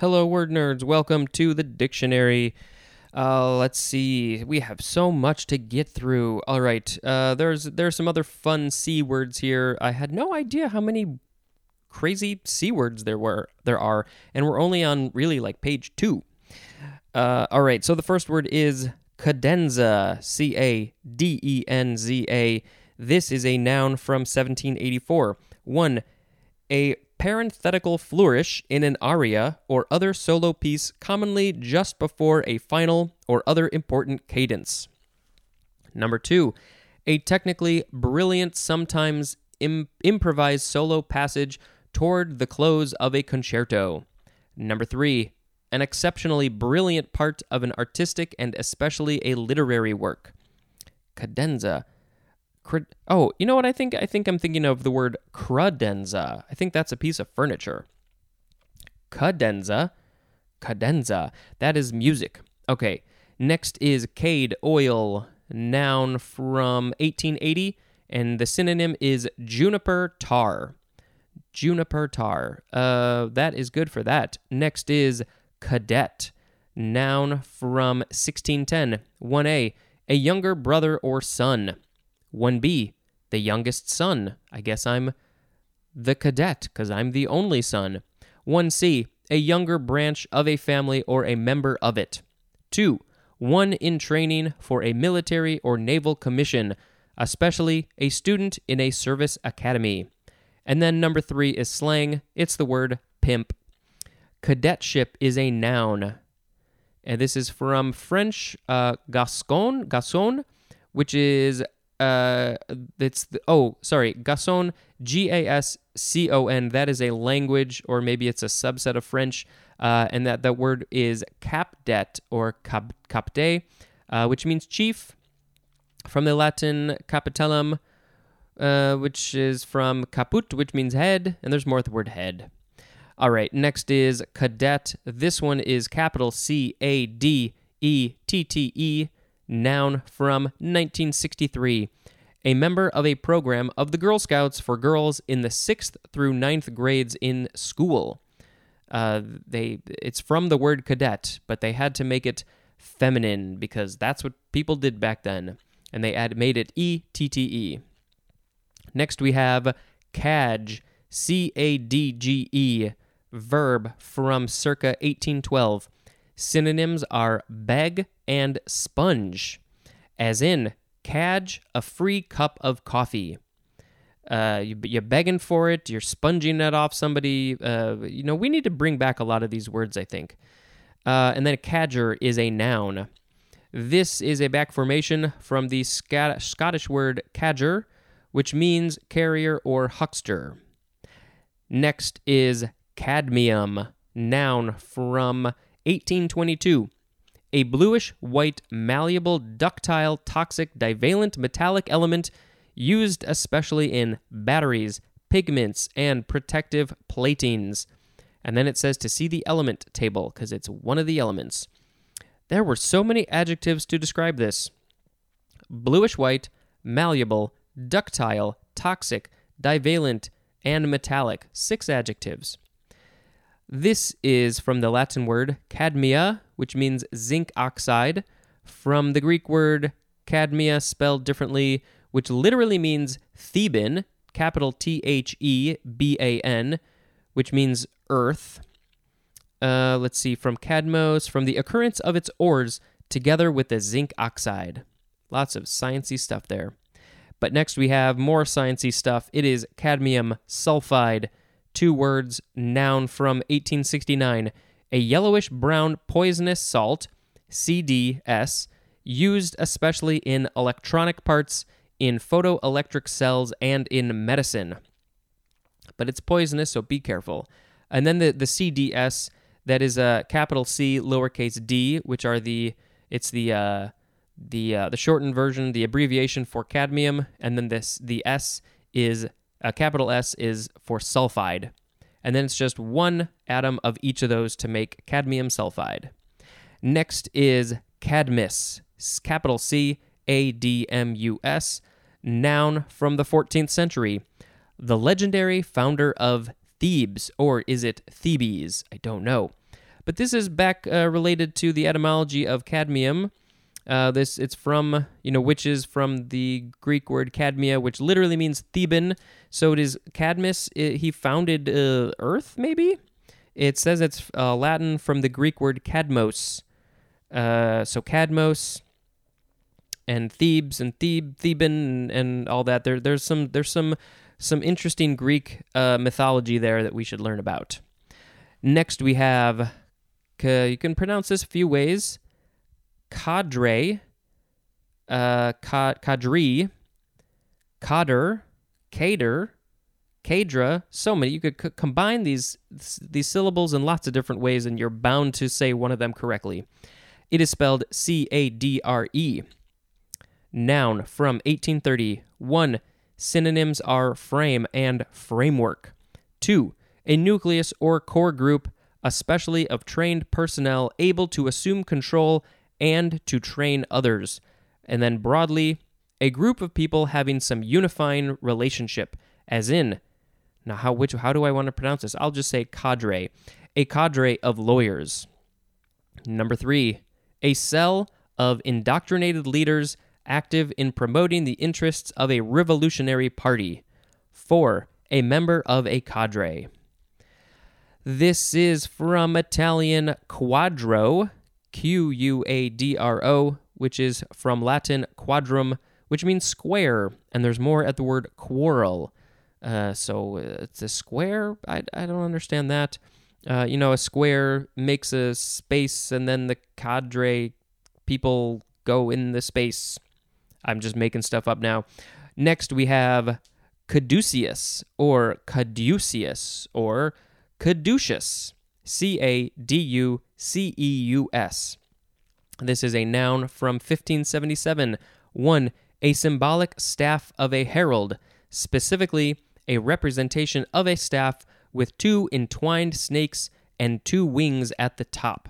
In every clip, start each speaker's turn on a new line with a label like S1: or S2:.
S1: Hello, word nerds. Welcome to the dictionary. Uh, let's see. We have so much to get through. All right. Uh, there's there's some other fun c words here. I had no idea how many crazy c words there were there are, and we're only on really like page two. Uh, all right. So the first word is cadenza. C A D E N Z A. This is a noun from 1784. One, a parenthetical flourish in an aria or other solo piece, commonly just before a final or other important cadence. Number two, a technically brilliant, sometimes Im- improvised solo passage toward the close of a concerto. Number three, an exceptionally brilliant part of an artistic and especially a literary work. Cadenza oh, you know what I think? I think I'm thinking of the word credenza. I think that's a piece of furniture. Cadenza. Cadenza. That is music. Okay. Next is cade oil, noun from 1880, and the synonym is juniper tar. Juniper tar. Uh, that is good for that. Next is cadet, noun from 1610. 1a, a younger brother or son. 1B, the youngest son. I guess I'm the cadet because I'm the only son. 1C, a younger branch of a family or a member of it. 2. One in training for a military or naval commission, especially a student in a service academy. And then number 3 is slang. It's the word pimp. Cadetship is a noun. And this is from French uh, Gascon, Gascon, which is uh, it's the, oh sorry Gascon G A S C O N that is a language or maybe it's a subset of French uh, and that that word is capdet or cap, capte uh, which means chief from the Latin capitellum uh, which is from caput which means head and there's more the word head. All right next is Cadette. This one is capital C A D E T T E noun from 1963, a member of a program of the Girl Scouts for girls in the sixth through ninth grades in school. Uh, they it's from the word cadet, but they had to make it feminine because that's what people did back then, and they add, made it e t t e. Next we have cadge, c a d g e, verb from circa 1812 Synonyms are beg and sponge, as in cadge a free cup of coffee. Uh, you, are begging for it, you're sponging it off somebody. Uh, you know, we need to bring back a lot of these words, I think. Uh, and then a cadger is a noun. This is a back formation from the Scottish word cadger, which means carrier or huckster. Next is cadmium, noun from 1822. A bluish white, malleable, ductile, toxic, divalent metallic element used especially in batteries, pigments, and protective platings. And then it says to see the element table because it's one of the elements. There were so many adjectives to describe this bluish white, malleable, ductile, toxic, divalent, and metallic. Six adjectives. This is from the Latin word cadmia, which means zinc oxide, from the Greek word cadmia, spelled differently, which literally means Theban, capital T H E B A N, which means earth. Uh, let's see, from cadmos, from the occurrence of its ores together with the zinc oxide. Lots of sciency stuff there. But next we have more sciency stuff. It is cadmium sulfide, two words, noun from 1869, a yellowish brown poisonous salt, CdS, used especially in electronic parts, in photoelectric cells, and in medicine. But it's poisonous, so be careful. And then the, the CdS, that is a capital C, lowercase d, which are the, it's the, uh, the, uh, the shortened version, the abbreviation for cadmium, and then this, the S is a capital S is for sulfide. And then it's just one atom of each of those to make cadmium sulfide. Next is cadmus, capital C A D M U S, noun from the 14th century. The legendary founder of Thebes, or is it Thebes? I don't know. But this is back uh, related to the etymology of cadmium. Uh, this it's from you know which is from the Greek word cadmia, which literally means Theban. So it is Cadmus. It, he founded uh, Earth, maybe. It says it's uh, Latin from the Greek word cadmos. Uh, so Cadmos and Thebes and Thebe, Theban and, and all that. There, there's some there's some some interesting Greek uh, mythology there that we should learn about. Next, we have you can pronounce this a few ways: cadre, uh, cadre, cader, cater, cadra. So many. You could c- combine these these syllables in lots of different ways, and you're bound to say one of them correctly. It is spelled C A D R E. Noun from 1830. 1. Synonyms are frame and framework. 2. A nucleus or core group, especially of trained personnel able to assume control and to train others. And then broadly, a group of people having some unifying relationship, as in, now how which how do I want to pronounce this? I'll just say cadre, a cadre of lawyers. Number three, a cell of indoctrinated leaders active in promoting the interests of a revolutionary party. 4. A member of a cadre. This is from Italian quadro, Q U A D R O, which is from Latin quadrum, which means square, and there's more at the word quarrel. Uh, so uh, it's a square? I, I don't understand that. Uh, you know, a square makes a space, and then the cadre people go in the space. I'm just making stuff up now. Next, we have caduceus or caduceus or caduceus. C A D U C E U S. This is a noun from 1577. 1. A symbolic staff of a herald, specifically a representation of a staff with two entwined snakes and two wings at the top.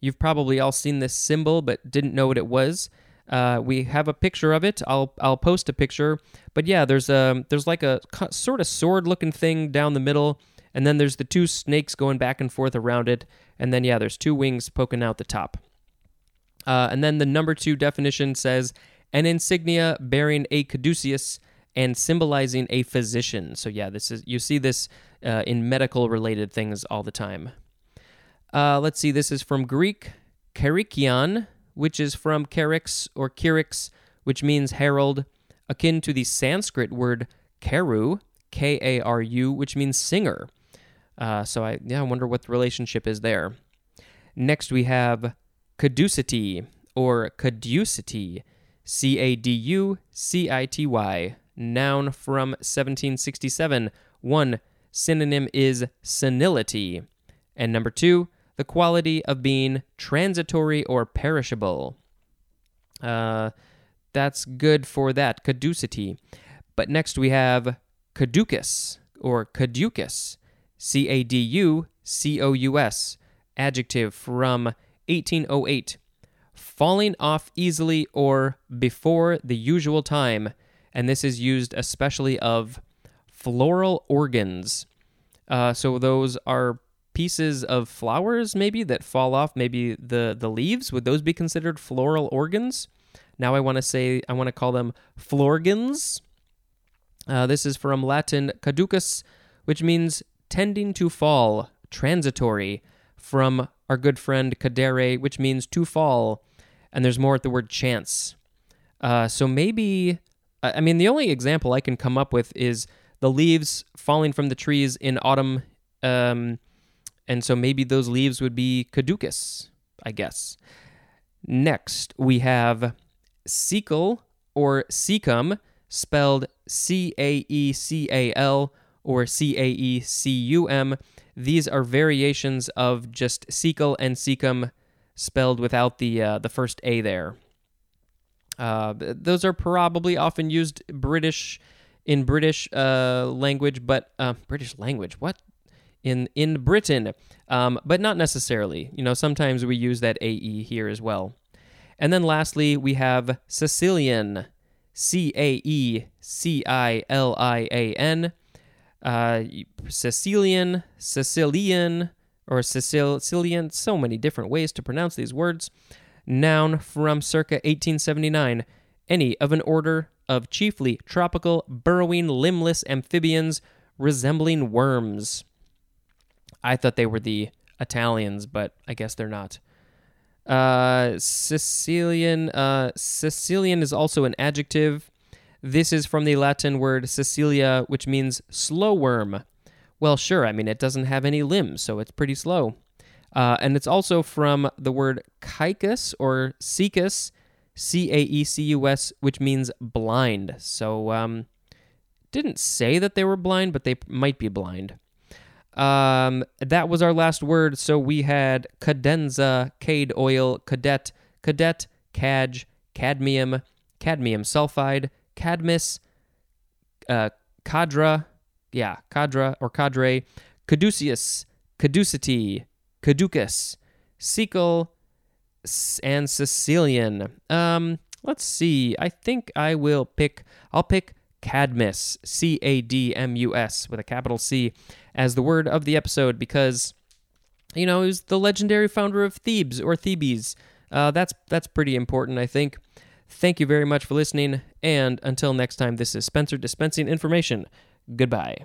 S1: You've probably all seen this symbol but didn't know what it was. Uh, we have a picture of it. I'll I'll post a picture. But yeah, there's a there's like a sort of sword looking thing down the middle, and then there's the two snakes going back and forth around it, and then yeah, there's two wings poking out the top. Uh, and then the number two definition says an insignia bearing a caduceus and symbolizing a physician. So yeah, this is you see this uh, in medical related things all the time. Uh, let's see, this is from Greek, kerikion, which is from kerix or kirix, which means herald, akin to the Sanskrit word karu, K A R U, which means singer. Uh, so I yeah, I wonder what the relationship is there. Next we have caducity or caducity, C A D U C I T Y, noun from 1767. One synonym is senility. And number two, the quality of being transitory or perishable. Uh, that's good for that, caducity. But next we have caducous or caducous, C A D U C O U S, adjective from 1808. Falling off easily or before the usual time, and this is used especially of floral organs. Uh, so those are pieces of flowers maybe that fall off maybe the the leaves would those be considered floral organs now i want to say i want to call them florgans uh, this is from latin caducus which means tending to fall transitory from our good friend cadere which means to fall and there's more at the word chance uh, so maybe i mean the only example i can come up with is the leaves falling from the trees in autumn um, and so maybe those leaves would be caducous, I guess. Next, we have caecal or caecum, spelled C A E C A L or C A E C U M. These are variations of just caecal and caecum spelled without the uh, the first A there. Uh, those are probably often used British in British uh, language, but uh, British language. What in in Britain, um, but not necessarily. You know, sometimes we use that AE here as well. And then lastly, we have caecilian, C A E C I L I A N. Uh, caecilian, caecilian, or caecilian, so many different ways to pronounce these words. Noun from circa 1879, any of an order of chiefly tropical, burrowing, limbless amphibians resembling worms. I thought they were the Italians, but I guess they're not. Uh, caecilian. Uh, caecilian is also an adjective. This is from the Latin word Caecilia, which means slow worm. Well, sure. I mean, it doesn't have any limbs, so it's pretty slow. Uh, and it's also from the word caecus or caecus, C A E C U S, which means blind. So, um, didn't say that they were blind, but they might be blind. Um, that was our last word. So we had cadenza, cade oil, cadet, cadet, cadge, cadmium, cadmium sulfide, Cadmus, uh, cadra, yeah, cadra or cadre, caduceus, caducity, caducous, caecal, and caecilian. Um, let's see. I think I will pick. I'll pick Cadmus, C A D M U S, with a capital C, as the word of the episode because, you know, he was the legendary founder of Thebes or Thebes. Uh, that's that's pretty important, I think. Thank you very much for listening, and until next time, this is Spencer dispensing information. Goodbye.